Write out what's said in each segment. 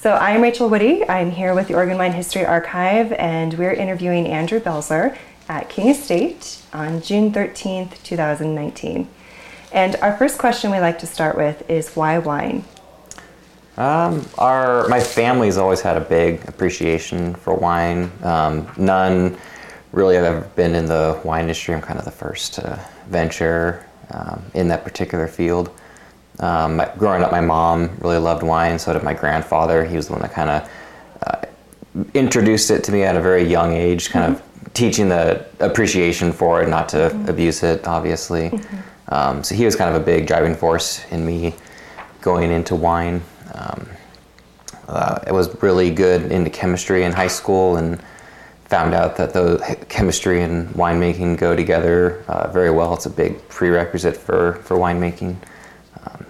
So I'm Rachael Woody. I'm here with the Oregon Wine History Archive, and we're interviewing Andrew Belzer at King Estate on June 13th, 2019. And our first question we like to start with is why wine? Um, our my family's always had a big appreciation for wine. Um, none really have ever been in the wine industry. I'm kind of the first to venture um, in that particular field. Um, my, growing up, my mom really loved wine. So did my grandfather. He was the one that kind of uh, introduced it to me at a very young age, kind mm-hmm. of teaching the appreciation for it, not to mm-hmm. abuse it, obviously. Mm-hmm. Um, so he was kind of a big driving force in me going into wine. Um, uh, I was really good into chemistry in high school and found out that the chemistry and winemaking go together uh, very well. It's a big prerequisite for, for winemaking.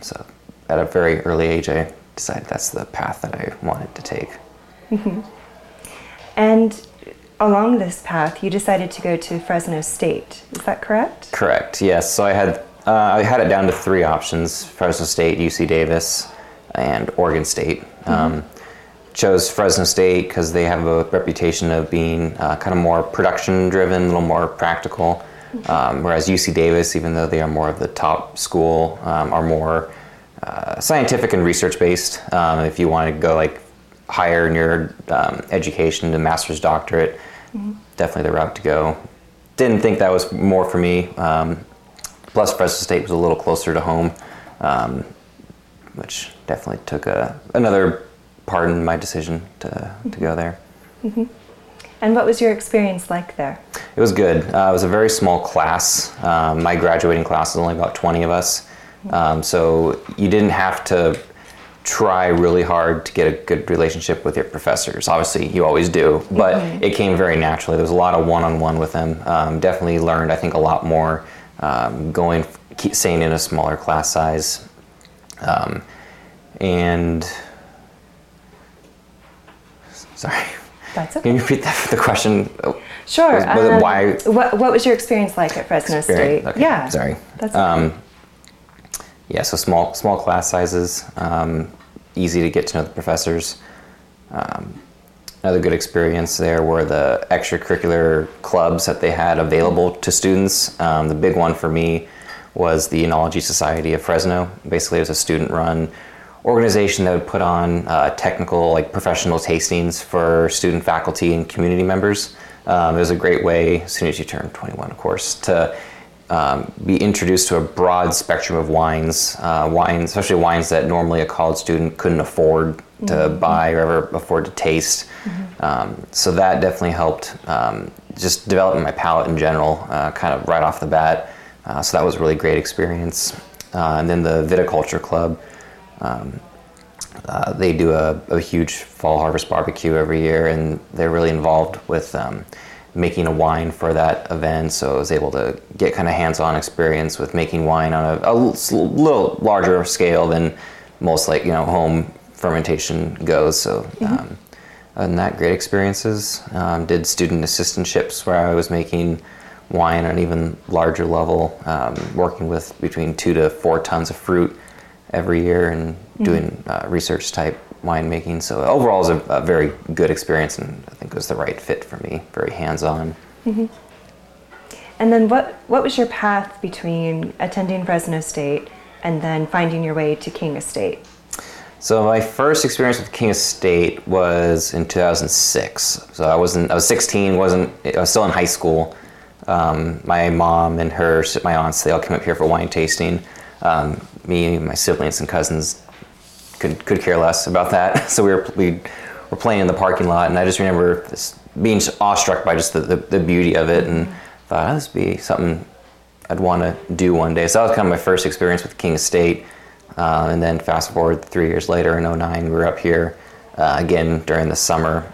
So at a very early age, I decided that's the path that I wanted to take. Mm-hmm. And along this path, you decided to go to Fresno State. Is that correct? Correct. Yes. So I had uh, I had it down to three options: Fresno State, UC Davis, and Oregon State. Mm-hmm. Um, chose Fresno State because they have a reputation of being uh, kind of more production driven, a little more practical. Um, whereas UC Davis, even though they are more of the top school, um, are more uh, scientific and research based. Um, if you want to go like higher in your um, education to master's doctorate, mm-hmm. definitely the route to go. Didn't think that was more for me. Um, plus, Fresno State was a little closer to home, um, which definitely took a, another part in my decision to, to go there. Mm-hmm. And what was your experience like there? It was good. Uh, it was a very small class. Um, my graduating class was only about 20 of us. Um, so you didn't have to try really hard to get a good relationship with your professors. Obviously, you always do, but mm-hmm. it came very naturally. There was a lot of one on one with them. Um, definitely learned, I think, a lot more um, going, staying in a smaller class size. Um, and sorry. That's okay. Can you repeat that, the question? Sure. Was, was um, why? What, what was your experience like at Fresno State? Okay. Yeah. Sorry. That's okay. Um, yeah. So small small class sizes, um, easy to get to know the professors. Um, another good experience there were the extracurricular clubs that they had available to students. Um, the big one for me was the Enology Society of Fresno. Basically, it was a student-run organization that would put on uh, technical, like professional tastings for student, faculty, and community members. Um, it was a great way, as soon as you turn 21, of course, to um, be introduced to a broad spectrum of wines, uh, wines, especially wines that normally a college student couldn't afford to mm-hmm. buy or ever afford to taste. Mm-hmm. Um, so that definitely helped um, just develop my palate in general, uh, kind of right off the bat. Uh, so that was a really great experience. Uh, and then the Viticulture Club, um, uh, they do a, a, huge fall harvest barbecue every year, and they're really involved with um, making a wine for that event. So I was able to get kind of hands-on experience with making wine on a, a little larger scale than most like you know home fermentation goes. So. Mm-hmm. Um, and that great experiences. Um, did student assistantships where I was making wine on an even larger level, um, working with between two to four tons of fruit every year and mm-hmm. doing uh, research type winemaking. So overall, it was a, a, very good experience, and I think it was the right fit for me. Very hands on. Mm-hmm. And then, what what was your path between attending Fresno State and then finding your way to King Estate? So my first experience with King Estate was in 2006. So I wasn't I was 16, wasn't I was still in high school. Um, my mom and her my aunts they all came up here for wine tasting. Um, me, my siblings, and cousins could could care less about that. So we were we were playing in the parking lot, and I just remember being awestruck by just the, the, the beauty of it, and thought oh, this would be something I'd want to do one day. So that was kind of my first experience with King Estate. Uh, and then fast forward three years later in 09, we were up here uh, again during the summer.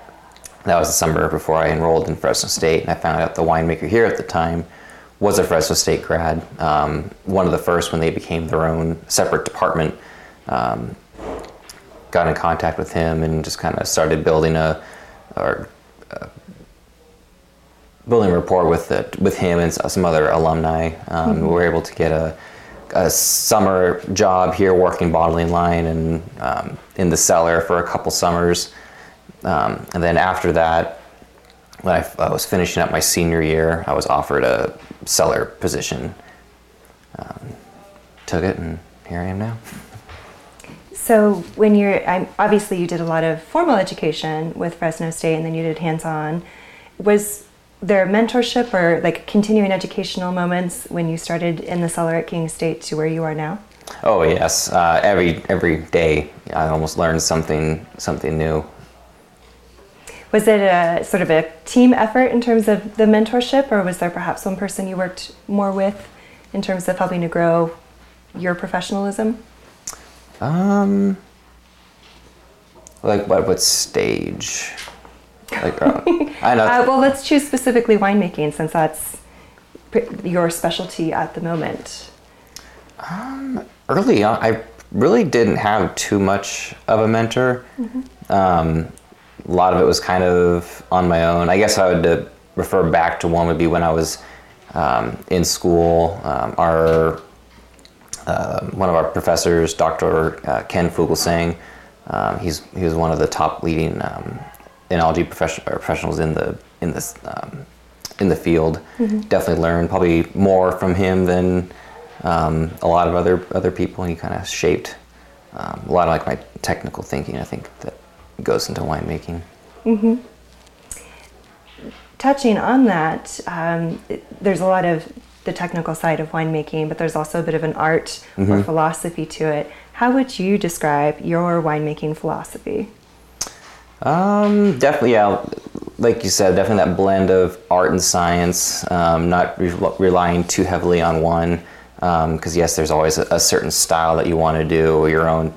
That was the summer before I enrolled in Fresno State, and I found out the winemaker here at the time was a Fresno State grad. Um, one of the first when they became their own separate department. Um, got in contact with him and just kind of started building a, or uh, building rapport with the, with him and some other alumni. Um, mm-hmm. We were able to get a, a summer job here working bottling line and um, in the cellar for a couple summers. Um, and then after that, when I, I, was finishing up my senior year, I was offered a cellar position. Um, took it, and here I am now. So when you're, I'm, obviously you did a lot of formal education with Fresno State, and then you did hands-on. Was there mentorship or like continuing educational moments when you started in the cellar at King Estate to where you are now? Oh yes, uh, every every day I almost learned something something new. Was it a sort of a team effort in terms of the mentorship, or was there perhaps one person you worked more with in terms of helping to grow your professionalism? Um, like what? What stage? Like, uh, I know. Uh, well, let's choose specifically winemaking since that's your specialty at the moment. Um, early on, I really didn't have too much of a mentor. Mm-hmm. Um, a lot of it was kind of on my own. I guess I would uh, refer back to one would be when I was um, in school. Um, our uh, one of our professors, Dr. Uh, Ken Fugelsang, um, he's he was one of the top leading um, enology profession, professionals in the in this um, in the field. Mm-hmm. Definitely learned probably more from him than um, a lot of other other people. He kind of shaped a lot of like my technical thinking. I think that goes into winemaking. Mm-hmm. Touching on that, um, there's a lot of the technical side of winemaking, but there's also a bit of an art mm-hmm. or philosophy to it. How would you describe your winemaking philosophy? Um, definitely, yeah. Like you said, definitely that blend of art and science, um, not re- relying too heavily on one. Because um, yes, there's always a, a, certain style that you want to do, or your own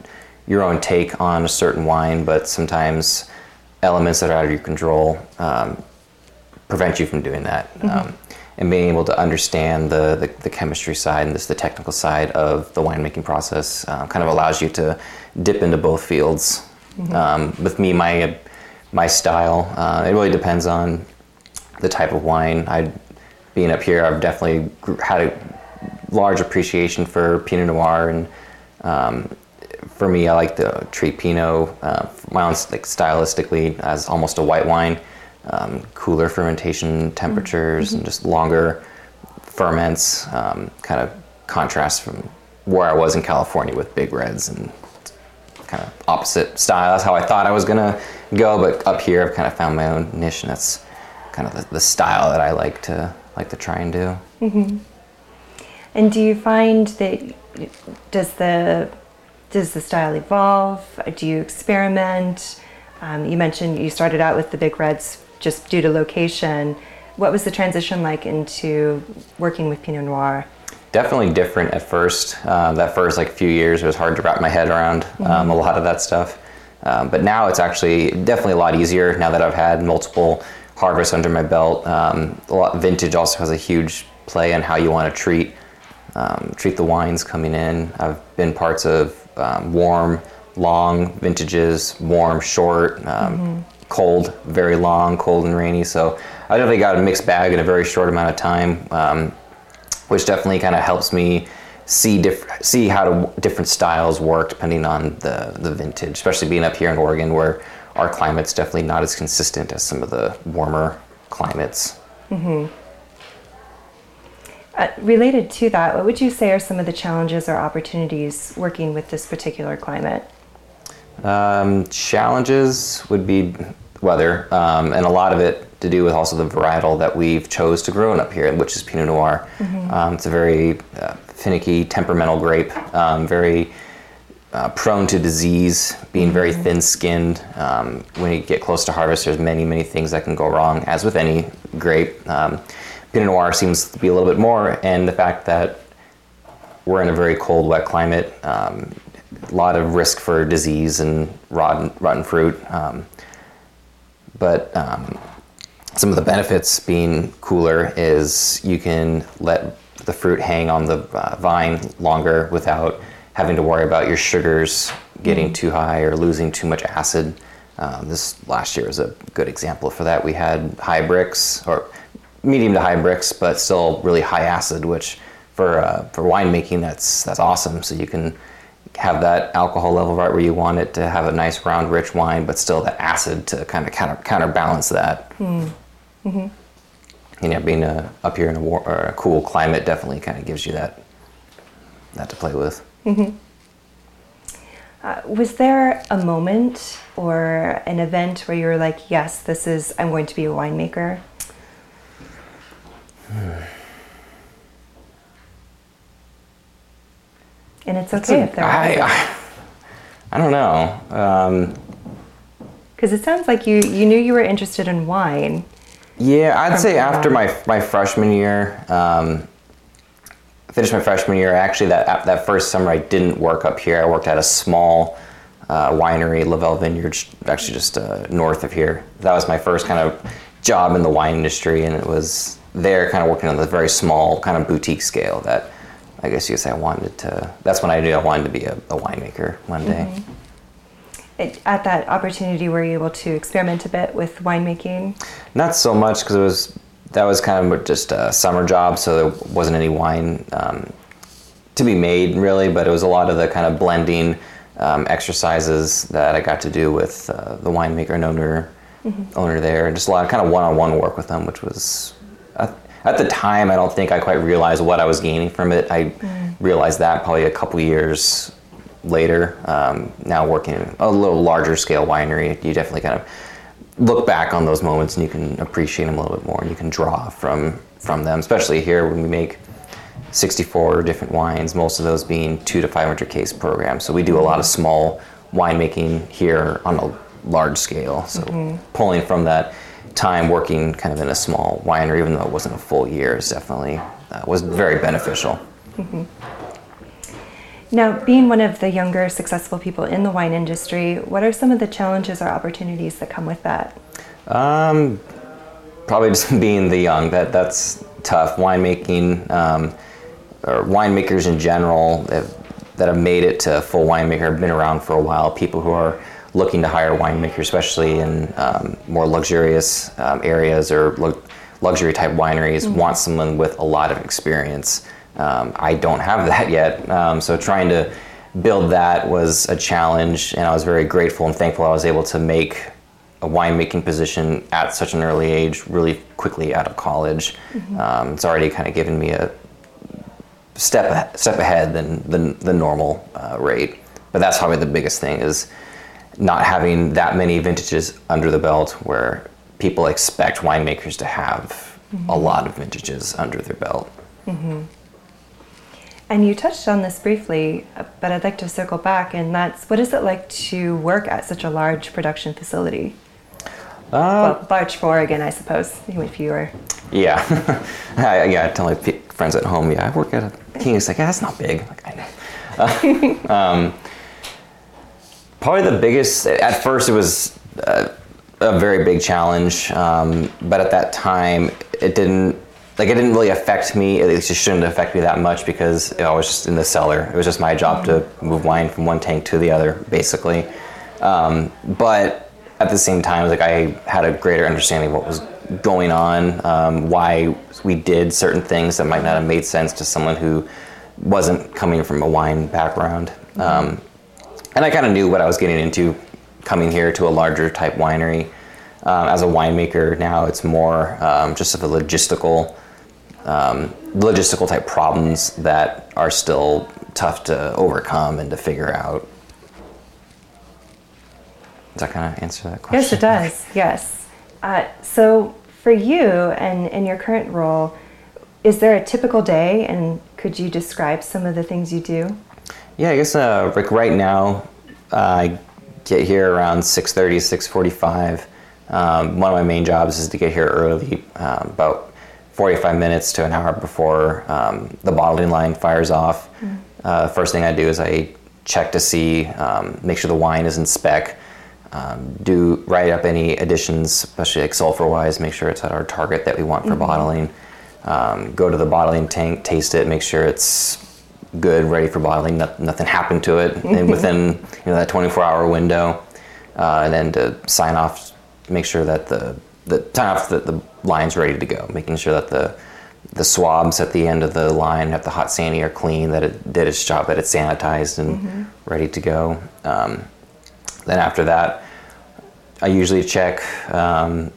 your own take on a certain wine, but sometimes elements that are out of your control um, prevent you from doing that. Mm-hmm. Um, and being able to understand the, the, the, chemistry side and this, the technical side of the winemaking process uh, kind of allows you to dip into both fields. Mm-hmm. Um, with me, my my style, uh, it really depends on the type of wine. I, being up here, I've definitely had a large appreciation for Pinot Noir and um, for me, I like to treat Pinot, uh, my own like stylistically, as almost a white wine. Um, cooler fermentation temperatures mm-hmm. and just longer ferments, um, kind of contrast from where I was in California with big reds and kind of opposite style. That's how I thought I was gonna go, but up here I've kind of found my own niche, and that's kind of the, the style that I like to like to try and do. Mm-hmm. And do you find that does the does the style evolve? Do you experiment? Um, you mentioned you started out with the big reds just due to location. What was the transition like into working with Pinot Noir? Definitely different at first. Uh, that first like few years, it was hard to wrap my head around um, mm-hmm. a lot of that stuff. Um, but now it's actually definitely a lot easier now that I've had multiple harvests under my belt. Um, a lot, vintage also has a huge play in how you want to treat um, treat the wines coming in. I've been parts of um, warm, long vintages, warm, short, um, mm-hmm. cold, very long, cold and rainy. So I definitely got a mixed bag in a very short amount of time, um, which definitely kind of helps me see diff- see how to, different styles work depending on the, the vintage, especially being up here in Oregon where our climate's definitely not as consistent as some of the warmer climates. Mm-hmm. Uh, related to that, what would you say are some of the challenges or opportunities working with this particular climate? Um, challenges would be weather, um, and a lot of it to do with also the varietal that we've chose to grow up here, which is Pinot Noir. Mm-hmm. Um, it's a very uh, finicky, temperamental grape, um, very uh, prone to disease, being very mm-hmm. thin-skinned. Um, when you get close to harvest, there's many, many things that can go wrong, as with any grape. Pinot Noir seems to be a little bit more, and the fact that we're in a very cold, wet climate, um, a lot of risk for disease and rotten, rotten fruit. Um, but um, some of the benefits being cooler is you can let the fruit hang on the uh, vine longer without having to worry about your sugars getting too high or losing too much acid. Um, this last year was a good example for that. We had high Brix or medium to high Brix, but still really high acid, which for uh, for winemaking that's that's awesome. So you can have that alcohol level right where you want it to have a nice round rich wine, but still that acid to kind of counter, counterbalance that. Mm-hmm. You know, being uh up here in a, war, or a cool climate definitely kind of gives you that that to play with. Uh, was there a moment or an event where you were like, yes, this is, I'm going to be a winemaker? And it's okay if there I. I, I don't know. Um, Because it sounds like you, you knew you were interested in wine. Yeah, I'd say after my my freshman year, um, finished my freshman year. Actually, that that first summer I didn't work up here. I worked at a small uh, winery, Lavelle Vineyards, actually just uh, north of here. That was my first kind of job in the wine industry, and it was there, kind of working on the very small kind of boutique scale. That I guess you could say I wanted to. That's when I knew I wanted to be a, a winemaker one day. It, at that opportunity, were you able to experiment a bit with winemaking? Not so much because it was that was kind of just a summer job, so there wasn't any wine um, to be made really. But it was a lot of the kind of blending um, exercises that I got to do with uh, the winemaker and owner owner there, and just a lot of kind of one-on-one work with them, which was. At, at the time, I don't think I quite realized what I was gaining from it. I realized that probably a couple years later. Um, now working in a little larger scale winery, you definitely kind of look back on those moments and you can appreciate them a little bit more and you can draw from from them especially here when we make 64 different wines most of those being 2 to 500 case programs so we do a lot of small winemaking here on a large scale so pulling from that time working kind of in a small winery even though it wasn't a full year is definitely uh, was very beneficial Now, being one of the younger, successful people in the wine industry, what are some of the challenges or opportunities that come with that? Um, probably just being the young. That that's tough. Winemaking, um, or winemakers in general that, that have made it to full winemaker have been around for a while. People who are looking to hire winemakers, especially in um, more luxurious um, areas or lu- luxury type wineries, want someone with a lot of experience. Um, I don't have that yet, um, so trying to build that was a challenge, and I was very grateful and thankful I was able to make a winemaking position at such an early age, really quickly out of college. Um, it's already kind of given me a step step ahead than the, the normal uh, rate. But that's probably the biggest thing is not having that many vintages under the belt where people expect winemakers to have a lot of vintages under their belt. And you touched on this briefly, uh, but I'd like to circle back, and that's what is it like to work at such a large production facility? well, large for Oregon, I suppose, even if you were. Yeah, I, yeah. I tell my friends at home, yeah, I work at a King. It's like, yeah, that's not big. Like, I know. Uh, um, probably the biggest. At first, it was uh, a very big challenge, um, but at that time, it didn't. Like it didn't really affect me. At least it shouldn't affect me that much because I was just in the cellar. It was just my job to move wine from one tank to the other, basically. Um, but at the same time, like I had a greater understanding of what was going on, um, why we did certain things that might not have made sense to someone who wasn't coming from a wine background. Um, and I kind of knew what I was getting into coming here to a larger type winery. Um, as a winemaker now, it's more um, just of a logistical, um, logistical type problems that are still tough to overcome and to figure out. Does that kind of answer that question? Yes, it does. Yes. Uh, so, for you and in your current role, is there a typical day, and could you describe some of the things you do? Yeah, I guess uh, like right now, uh, I get here around 6:30, 6:45. Um, one of my main jobs is to get here early, um, about 45 minutes to an hour before um, the bottling line fires off. Uh, first thing I do is I check to see, um, make sure the wine is in spec. um, do write up any additions, especially like sulfur wise, make sure it's at our target that we want for bottling. Um, go to the bottling tank, taste it, make sure it's good, ready for bottling. No, nothing happened to it and within you know that 24 hour window, uh, and then to sign off, make sure that the the sign off that the line's ready to go, making sure that the the swabs at the end of the line at the hot sandy are clean, that it did its job, that it's sanitized and ready to go. Um, then after that, I usually check um,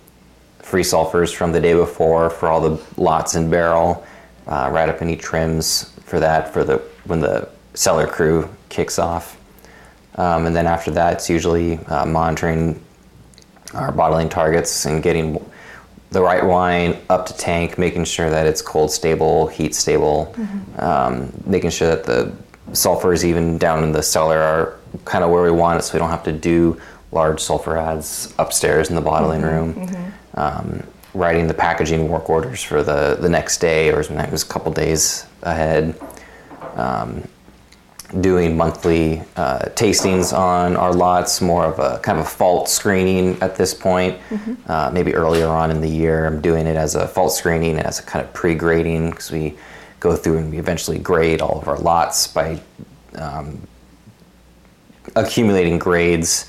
free sulfurs from the day before for all the lots and barrel, uh, write up any trims for that for the when the cellar crew kicks off. Um, and then after that, it's usually uh, monitoring our bottling targets and getting the right wine up to tank, making sure that it's cold stable, heat stable, um, making sure that the sulfurs even down in the cellar are kind of where we want it, so we don't have to do large sulfur adds upstairs in the bottling room. Um, writing the packaging work orders for the, the next day or it was a couple days ahead doing monthly uh, tastings on our lots, more of a kind of a fault screening at this point. Uh, maybe earlier on in the year, I'm doing it as a fault screening and as a kind of pre-grading because we go through and we eventually grade all of our lots by um, accumulating grades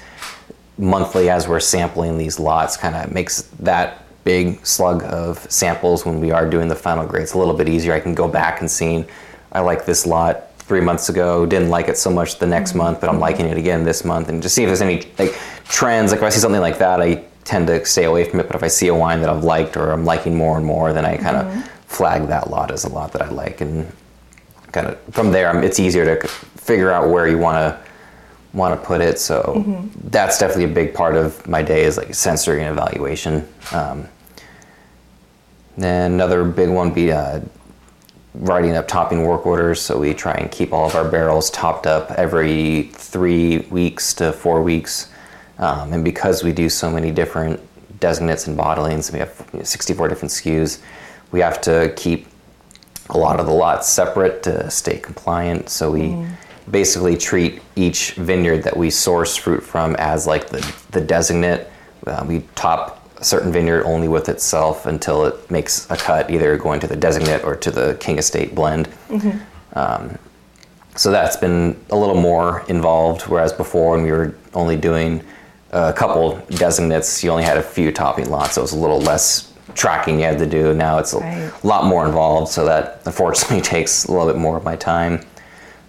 monthly as we're sampling these lots. Kind of makes that big slug of samples when we are doing the final grade. It's a little bit easier. I can go back and see, I like this lot three months ago, didn't like it so much the next month, but I'm mm-hmm. liking it again this month, and just see if there's any like trends. Like if I see something like that, I tend to stay away from it. But if I see a wine that I've liked or I'm liking more and more, then I kind of mm-hmm. flag that lot as a lot that I like, and kind of from there, it's easier to figure out where you want to want to put it. So that's definitely a big part of my day is like sensory and evaluation. Um, then another big one be uh, writing up topping work orders. So we try and keep all of our barrels topped up every three weeks to four weeks. Um, and because we do so many different designates and bottlings, we have 64 different SKUs, we have to keep a lot of the lots separate to stay compliant. So we basically treat each vineyard that we source fruit from as like the, the designate. Uh, we top a certain vineyard only with itself until it makes a cut, either going to the designate or to the King Estate blend. Um, so that's been a little more involved, whereas before when we were only doing a couple designates, you only had a few topping lots, so it was a little less tracking you had to do. Now it's a Right. lot more involved, so that unfortunately takes a little bit more of my time.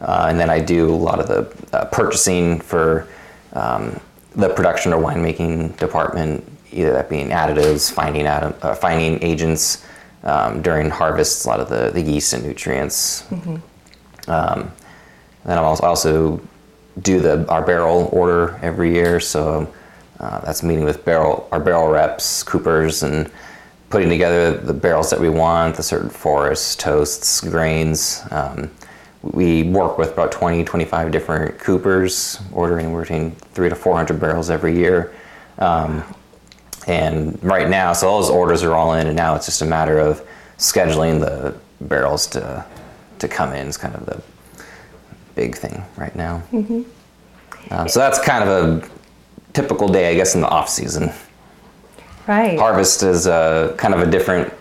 Uh, and then I do a lot of the uh, purchasing for um, the production or winemaking department, either that being additives, finding atom, uh, fining agents um, during harvest, a lot of the, the yeast and nutrients. Um, then I also, also do the our barrel order every year, so uh, that's meeting with barrel our barrel reps, coopers, and putting together the barrels that we want, the certain forests, toasts, grains. Um, we work with about 20, 25 different coopers, ordering between three to 400 barrels every year. Um, and right now, so all those orders are all in, and now it's just a matter of scheduling the barrels to to come in. Is kind of the big thing right now. Um, so that's kind of a typical day, I guess, in the off season. Right. Harvest is uh, kind of a different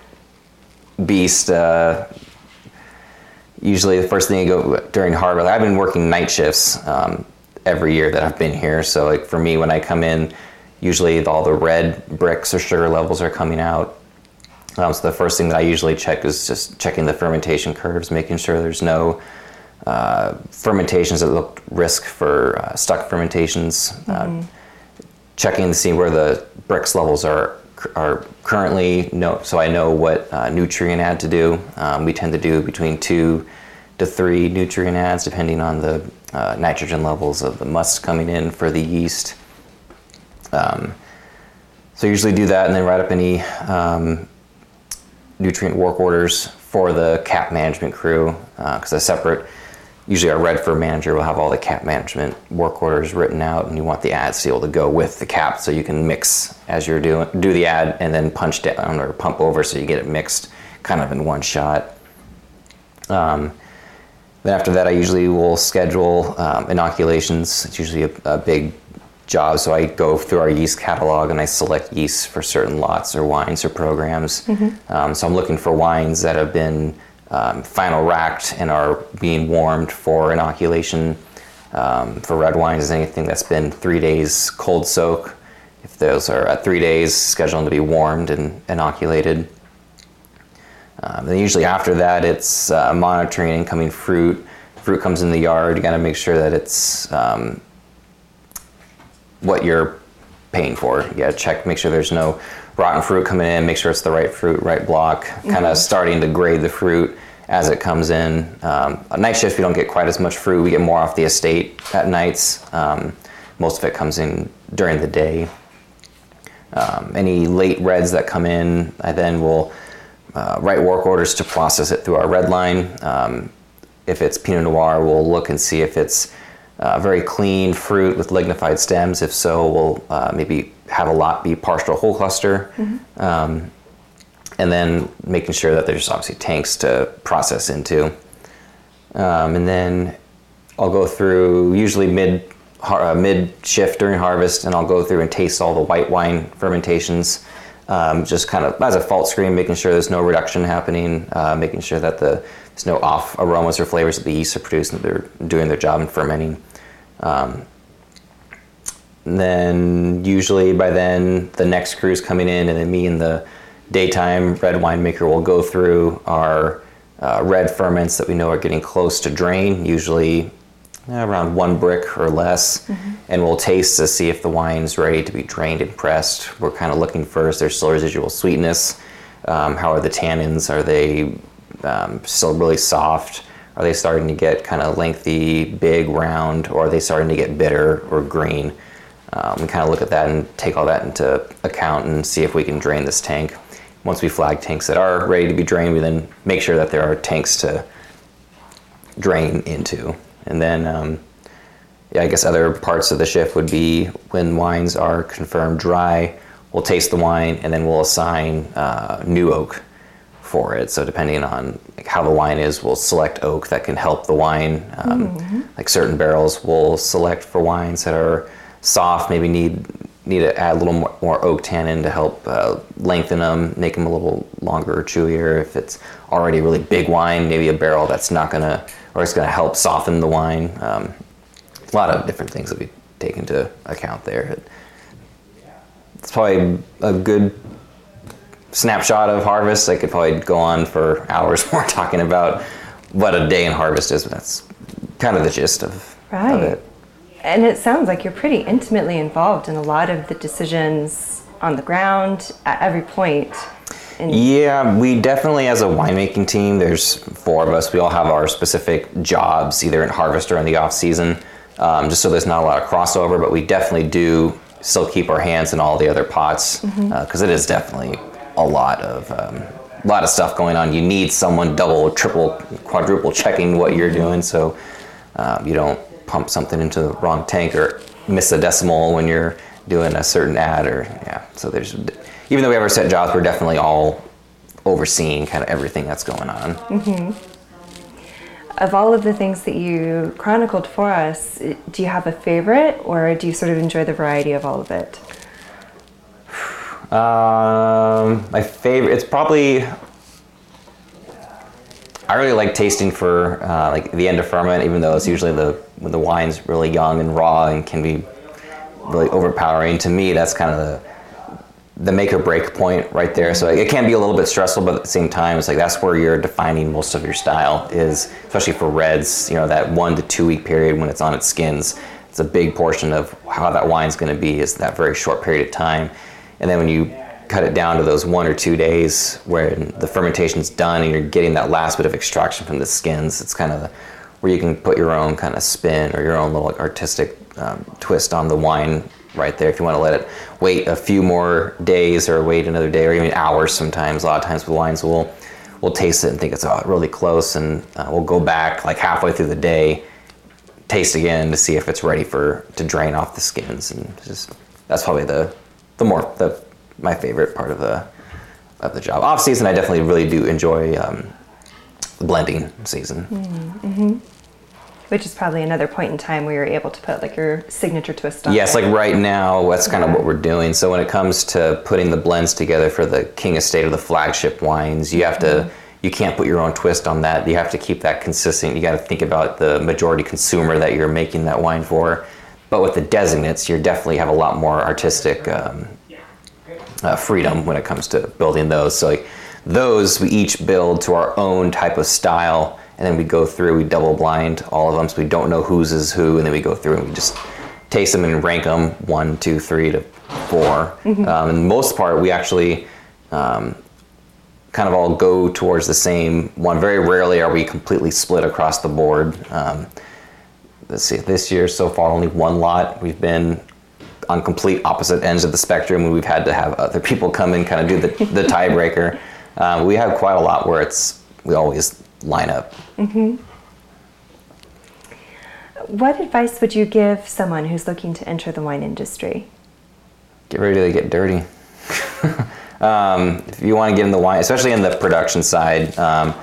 beast. Uh, usually, the first thing you go during harvest. I've been working night shifts um, every year that I've been here. So, like for me, when I come in, usually all the red Brix or sugar levels are coming out. Um, so the first thing that I usually check is just checking the fermentation curves, making sure there's no uh, fermentations that look risk for uh, stuck fermentations. Uh, checking to see where the Brix levels are are currently no so I know what uh, nutrient add to do. Um, we tend to do between two to three nutrient ads, depending on the uh, nitrogen levels of the must coming in for the yeast. Um, so I usually do that and then write up any um, nutrient work orders for the cap management crew because a separate usually our redford manager will have all the cap management work orders written out and you want the ad seal to go with the cap so you can mix as you're doing do the ad and then punch down or pump over so you get it mixed kind of in one shot um, then after that i usually will schedule um, inoculations it's usually a, a big job. So I go through our yeast catalog and I select yeasts for certain lots or wines or programs. Um, so I'm looking for wines that have been um, final racked and are being warmed for inoculation. Um, for red wines, is anything that's been three days cold soak. If those are at three days, scheduled to be warmed and inoculated. Um, then usually after that, it's uh, monitoring incoming fruit. Fruit comes in the yard. You got to make sure that it's um, what you're paying for. You got to check, make sure there's no rotten fruit coming in. Make sure it's the right fruit, right block. Kind of starting to grade the fruit as it comes in. Um, a night shift, we don't get quite as much fruit. We get more off the estate at nights. Um, most of it comes in during the day. Um, any late reds that come in, I then will uh, write work orders to process it through our red line. Um, if it's Pinot Noir, we'll look and see if it's uh, very clean fruit with lignified stems. If so, we'll uh, maybe have a lot be partial whole cluster. Um, and then making sure that there's obviously tanks to process into. Um, and then I'll go through usually mid uh, mid shift during harvest, and I'll go through and taste all the white wine fermentations, um, just kind of as a fault screen, making sure there's no reduction happening, uh, making sure that the there's no off aromas or flavors that the yeast are producing, that they're doing their job in fermenting. Um, then usually by then the next crew's coming in, and then me and the daytime red winemaker will go through our uh, red ferments that we know are getting close to drain, usually uh, around one brick or less, and we'll taste to see if the wine's ready to be drained and pressed. We're kind of looking first. There's still residual sweetness. Um, how are the tannins? Are they um, still really soft? Are they starting to get kind of lengthy, big, round, or are they starting to get bitter or green? Um, we kind of look at that and take all that into account and see if we can drain this tank. Once we flag tanks that are ready to be drained, we then make sure that there are tanks to drain into. And then, um, yeah, I guess other parts of the shift would be when wines are confirmed dry, we'll taste the wine and then we'll assign uh, new oak for it. So depending on like, how the wine is, we'll select oak that can help the wine. Um, Like certain barrels, we'll select for wines that are soft, maybe need need to add a little more, more oak tannin to help uh, lengthen them, make them a little longer or chewier. If it's already a really big wine, maybe a barrel that's not gonna, or it's gonna help soften the wine. Um, a lot of different things that we take into account there. It's probably a good snapshot of harvest. I could probably go on for hours more talking about what a day in harvest is, but that's kind of the gist of, of Right. it. And it sounds like you're pretty intimately involved in a lot of the decisions on the ground at every point. And Yeah, we definitely, as a winemaking team, there's four of us. We all have our specific jobs, either in harvest or in the off season, um, just so there's not a lot of crossover. But we definitely do still keep our hands in all the other pots because it is definitely a lot of um, a lot of stuff going on. You need someone double, triple, quadruple checking what you're doing, so um, you don't pump something into the wrong tank or miss a decimal when you're doing a certain ad or yeah. So there's even though we have our set jobs, we're definitely all overseeing kind of everything that's going on. of all of the things that you chronicled for us, do you have a favorite or do you sort of enjoy the variety of all of it? Um, my favorite, it's probably. I really like tasting for uh, like the end of ferment, even though it's usually the when the wine's really young and raw and can be really overpowering. To me, that's kind of the the make or break point right there. So it can be a little bit stressful, but at the same time, it's like that's where you're defining most of your style is, especially for reds. You know, that one to two week period when it's on its skins. It's a big portion of how that wine's going to be is that very short period of time, and then when you cut it down to those one or two days where the fermentation's done and you're getting that last bit of extraction from the skins, it's kind of where you can put your own kind of spin or your own little artistic um, twist on the wine right there if you want to let it wait a few more days or wait another day or even hours sometimes. A lot of times with wines we'll we'll taste it and think it's oh, really close and uh, we'll go back like halfway through the day taste again to see if it's ready for to drain off the skins and just that's probably the the more the my favorite part of the of the job. Off season i definitely really do enjoy um, the blending season Which is probably another point in time where you're able to put like your signature twist on. Yes, it. like right now, that's kind of what we're doing. So when it comes to putting the blends together for the King Estate or the flagship wines, you have to you can't put your own twist on that. You have to keep that consistent. You got to think about the majority consumer that you're making that wine for. But with the designates, you definitely have a lot more artistic um, uh, freedom when it comes to building those. So like those we each build to our own type of style, and then we go through. We double blind all of them, so we don't know whose is who, and then we go through and we just taste them and rank them one, two, three to 4 Um, and most part, we actually um, kind of all go towards the same one. Very rarely are we completely split across the board. Um, let's see, this year so far only one lot. We've been on complete opposite ends of the spectrum, and we've had to have other people come and kind of do the, the tiebreaker. Um, we have quite a lot where it's we always line up. What advice would you give someone who's looking to enter the wine industry? Get ready to get dirty. um, if you want to get in the wine, especially in the production side, um,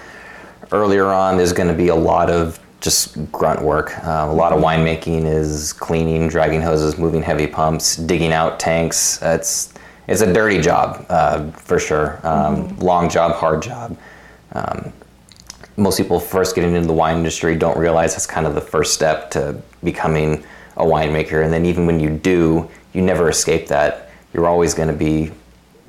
earlier on there's going to be a lot of just grunt work. Uh, a lot of winemaking is cleaning, dragging hoses, moving heavy pumps, digging out tanks. It's it's a dirty job uh, for sure. Um, Long job, hard job. Um, most people first getting into the wine industry don't realize that's kind of the first step to becoming a winemaker. And then even when you do, you never escape that. You're always going to be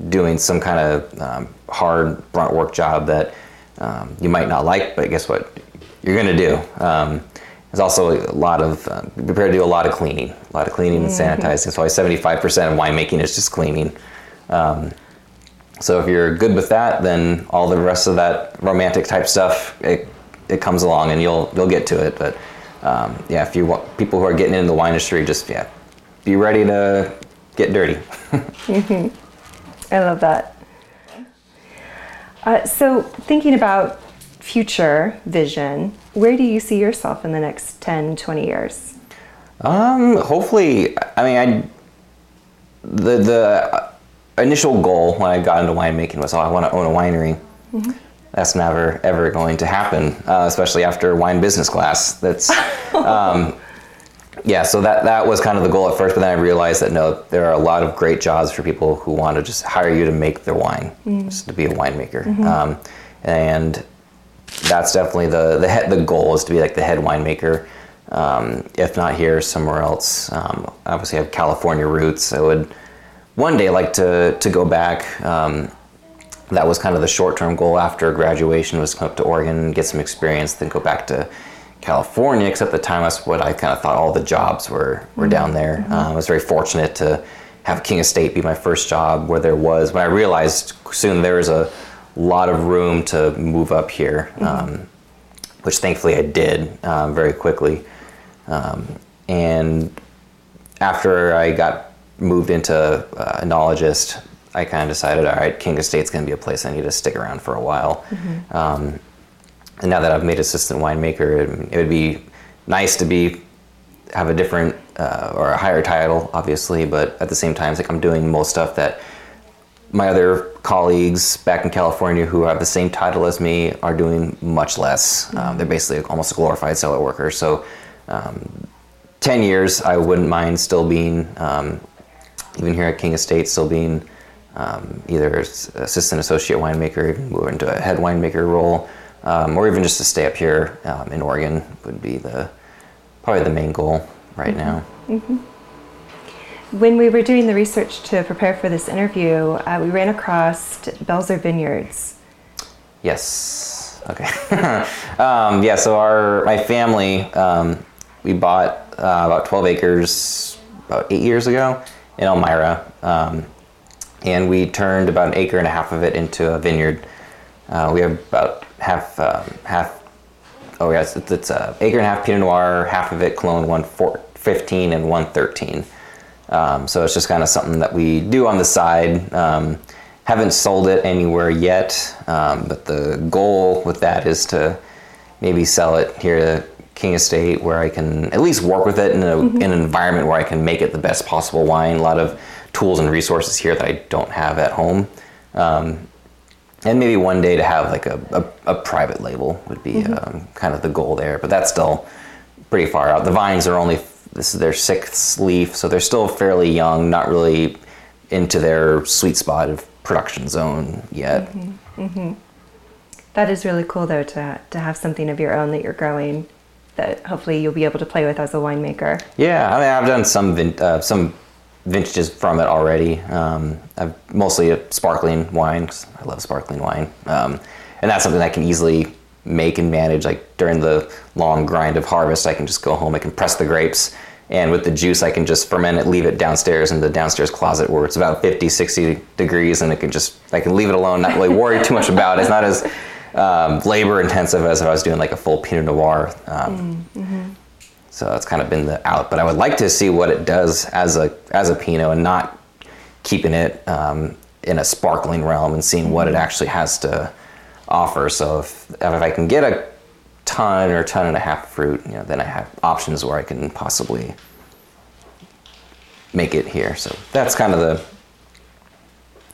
doing some kind of um, hard brunt work job that um, you might not like, but guess what? You're going to do. Um, there's also a lot of uh, prepared to do a lot of cleaning, a lot of cleaning and sanitizing. So, why 75% of winemaking is just cleaning. Um, so if you're good with that, then all the rest of that romantic type stuff it, it comes along and you'll you'll get to it. But um, yeah, if you want people who are getting into the wine industry, just yeah, be ready to get dirty. I love that. Uh, so, thinking about future vision, where do you see yourself in the next 10, 20 years? Um, hopefully, I mean, I the the initial goal when I got into winemaking was, oh, I want to own a winery. That's never ever going to happen, uh, especially after wine business class. That's um, yeah. So that that was kind of the goal at first, but then I realized that no, there are a lot of great jobs for people who want to just hire you to make their wine, just to be a winemaker, um, and that's definitely the the head, the goal is to be like the head winemaker. Um, if not here, somewhere else. Um, obviously, I have California roots. I would one day like to to go back. Um, that was kind of the short term goal after graduation was come up to Oregon, get some experience, then go back to California. Except at the time, that's what I kind of thought all the jobs were were down there. Uh, I was very fortunate to have King Estate be my first job, where there was But I realized soon there was a lot of room to move up here, um, which thankfully I did um, very quickly. Um, and after I got moved into uh, enologist, I kind of decided, all right, King Estate's going to be a place I need to stick around for a while. Um, and now that I've made assistant winemaker, it, it would be nice to be have a different uh, or a higher title, obviously, but at the same time, it's like I'm doing most stuff that my other colleagues back in California who have the same title as me are doing much less. Um, they're basically almost a glorified cellar worker. So, um, 10 years, I wouldn't mind still being, um, even here at King Estate, still being um, either assistant associate winemaker, even move into a head winemaker role, um, or even just to stay up here um, in Oregon would be the probably the main goal right now. When we were doing the research to prepare for this interview, uh, we ran across Belzer Vineyards. Yes. Okay. um, yeah. So our my family um, we bought uh, about 12 acres about eight years ago in Elmira, um, and we turned about an acre and a half of it into a vineyard. Uh, we have about half um, half. Oh yes, it's, it's a acre and a half Pinot Noir, half of it four, 15 and 113. Um, so it's just kind of something that we do on the side. Um, haven't sold it anywhere yet, um, but the goal with that is to maybe sell it here to King Estate, where I can at least work with it in, a, in an environment where I can make it the best possible wine. A lot of tools and resources here that I don't have at home. Um, and maybe one day to have like a, a, a private label would be um, kind of the goal there, but that's still pretty far out. The vines are only this is their sixth leaf, so they're still fairly young, not really into their sweet spot of production zone yet. That is really cool, though, to, to have something of your own that you're growing that hopefully you'll be able to play with as a winemaker. Yeah, I mean, I've done some vin- uh, some vintages from it already. Um, I've mostly a sparkling wine 'cause I love sparkling wine, um, and that's something I can easily make and manage. Like during the long grind of harvest, I can just go home. I can press the grapes, and with the juice, I can just ferment it, leave it downstairs in the downstairs closet where it's about 50, 60 degrees, and it can just I can leave it alone, not really worry too much about it. It's not as um, labor intensive as if I was doing like a full Pinot Noir. Um, so that's kind of been the out. But I would like to see what it does as a as a Pinot and not keeping it um, in a sparkling realm and seeing what it actually has to offer. So if if I can get a ton or ton and a half fruit, you know, then I have options where I can possibly make it here. So that's kind of the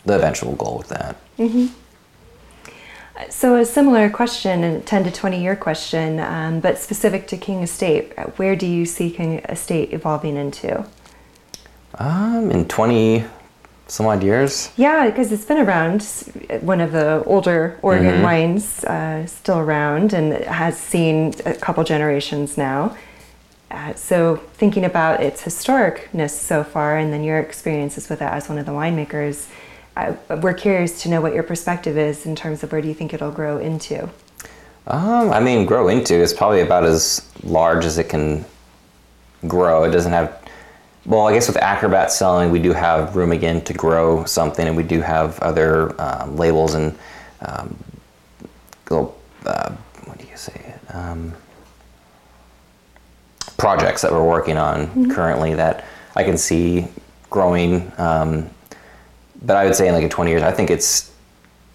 the eventual goal with that. So, a similar question, a 10 to 20 year question, um, but specific to King Estate, where do you see King Estate evolving into? Um, in twenty some odd years. Yeah, because it's been around. One of the older Oregon wines, uh, still around, and has seen a couple generations now. Uh, so, thinking about its historicness so far, and then your experiences with it as one of the winemakers, uh, we're curious to know what your perspective is in terms of where do you think it'll grow into. Um, I mean, grow into is probably about as large as it can grow. It doesn't have, well, I guess with Acrobat selling, we do have room again to grow something, and we do have other um, labels and um, little, uh, what do you say, um, projects that we're working on currently that I can see growing. Um, but I would say in like in 20 years, I think it's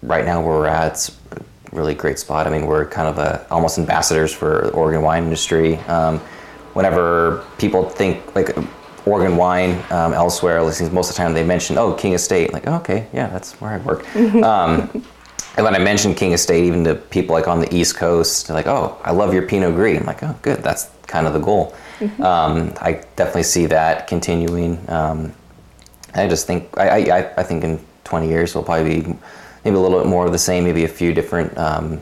right now where we're at. It's a really great spot. I mean, we're kind of a, almost ambassadors for the Oregon wine industry. Um, whenever people think like Oregon wine um, elsewhere, most of the time they mention, oh, King Estate. Like, oh, okay, yeah, that's where I work. um, and when I mention King Estate, even to people like on the East Coast, they're like, oh, I love your Pinot Gris. I'm like, oh, good. That's kind of the goal. Um, I definitely see that continuing. I just think I, I, I think in 20 years we'll probably be maybe a little bit more of the same, maybe a few different um,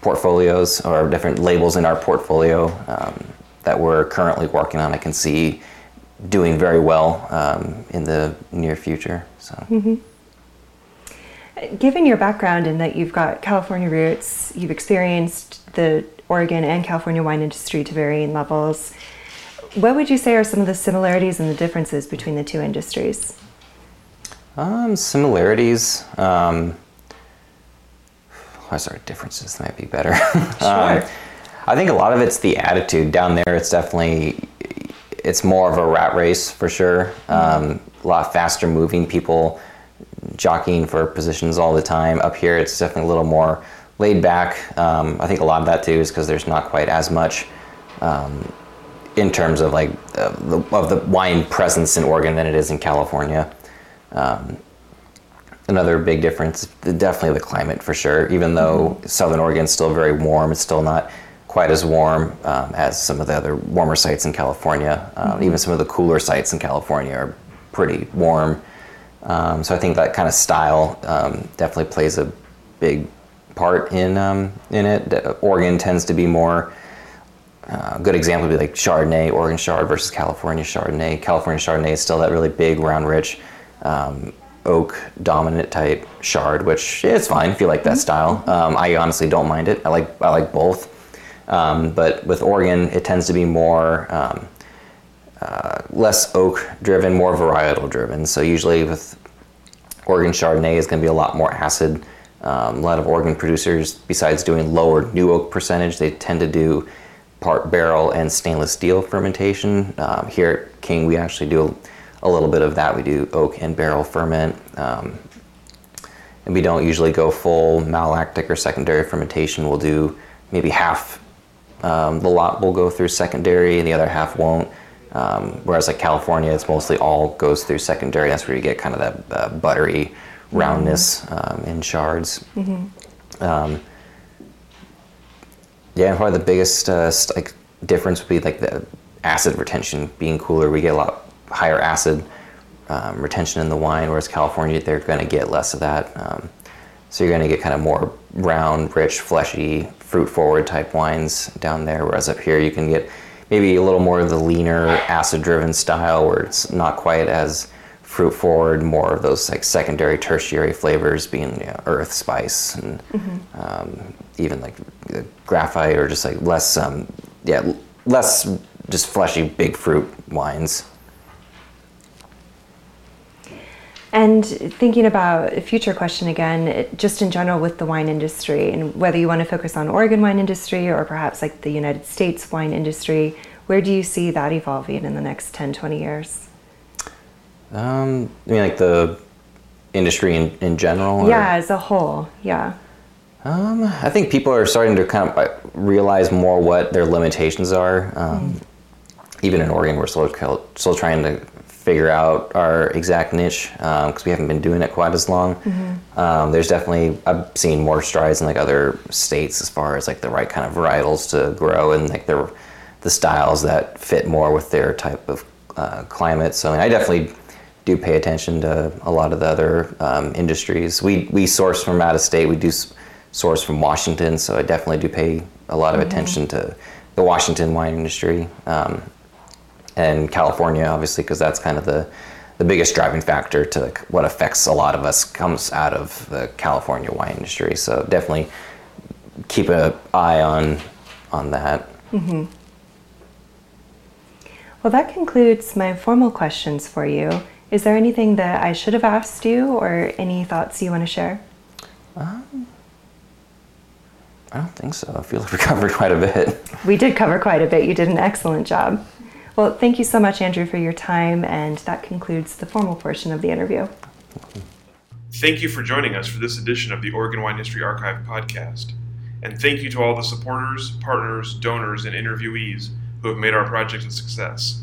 portfolios or different labels in our portfolio um, that we're currently working on. I can see doing very well um, in the near future. So Given your background in that you've got California roots, you've experienced the Oregon and California wine industry to varying levels. What would you say are some of the similarities and the differences between the two industries? um, similarities. Um, oh, sorry, differences might be better. Um, I think a lot of it's the attitude down there. It's definitely it's more of a rat race for sure. Um, a lot faster moving people jockeying for positions all the time. Up here, it's definitely a little more laid back. Um, I think a lot of that too is because there's not quite as much um, in terms of like uh, the, of the wine presence in Oregon than it is in California. Um, another big difference, definitely the climate for sure. Even though Southern Oregon's still very warm, it's still not quite as warm um, as some of the other warmer sites in California. Um, Even some of the cooler sites in California are pretty warm. Um, so I think that kind of style um, definitely plays a big part in um, in it. Oregon tends to be more. Uh, a good example would be like Chardonnay, Oregon Chard versus California Chardonnay. California Chardonnay is still that really big, round, rich, um, oak dominant type Chard, which it's fine if you like that style. Um, I honestly don't mind it. I like I like both. Um, but with Oregon, it tends to be more um, uh, less oak driven, more varietal driven. So usually with Oregon Chardonnay is going to be a lot more acid. Um, a lot of Oregon producers, besides doing lower new oak percentage, they tend to do part barrel and stainless steel fermentation. Um, here at King, we actually do a little bit of that. We do oak and barrel ferment. Um, and we don't usually go full malolactic or secondary fermentation. We'll do maybe half um, the lot will go through secondary and the other half won't. Um, whereas like California, it's mostly all goes through secondary. That's where you get kind of that uh, buttery roundness um, in Chards. Um, yeah, probably the biggest uh, like difference would be like the acid retention being cooler. We get a lot higher acid um, retention in the wine, whereas California they're going to get less of that. Um, so you're going to get kind of more round, rich, fleshy, fruit-forward type wines down there. Whereas up here you can get maybe a little more of the leaner, acid-driven style, where it's not quite as fruit forward, more of those like secondary, tertiary flavors being you know, earth, spice, and mm-hmm. um, even like graphite or just like less, um, yeah, less just fleshy, big fruit wines. And thinking about a future question again, just in general with the wine industry, and whether you want to focus on Oregon wine industry or perhaps like the United States wine industry, where do you see that evolving in the next 10, 20 years? Um, I mean, like the industry in, in general? Or? Yeah, as a whole, yeah. Um, I think people are starting to kind of uh, realize more what their limitations are. Um, mm. Even in Oregon, we're still, still trying to figure out our exact niche because um, we haven't been doing it quite as long. Mm-hmm. Um, there's definitely I've seen more strides in like other states as far as like the right kind of varietals to grow and like the the styles that fit more with their type of uh, climate. So I, mean, I definitely do pay attention to a lot of the other um, industries. We we source from out of state. We do source from Washington, so I definitely do pay a lot of mm-hmm. attention to the Washington wine industry um, and California, obviously, because that's kind of the the biggest driving factor to what affects a lot of us comes out of the California wine industry. So definitely keep an eye on on that. Mm-hmm. Well, that concludes my formal questions for you. Is there anything that I should have asked you or any thoughts you want to share? Um, I don't think so. I feel like we covered quite a bit. We did cover quite a bit. You did an excellent job. Well, thank you so much, Andrew, for your time, and that concludes the formal portion of the interview. Thank you for joining us for this edition of the Oregon Wine History Archive podcast. And thank you to all the supporters, partners, donors, and interviewees who have made our project a success.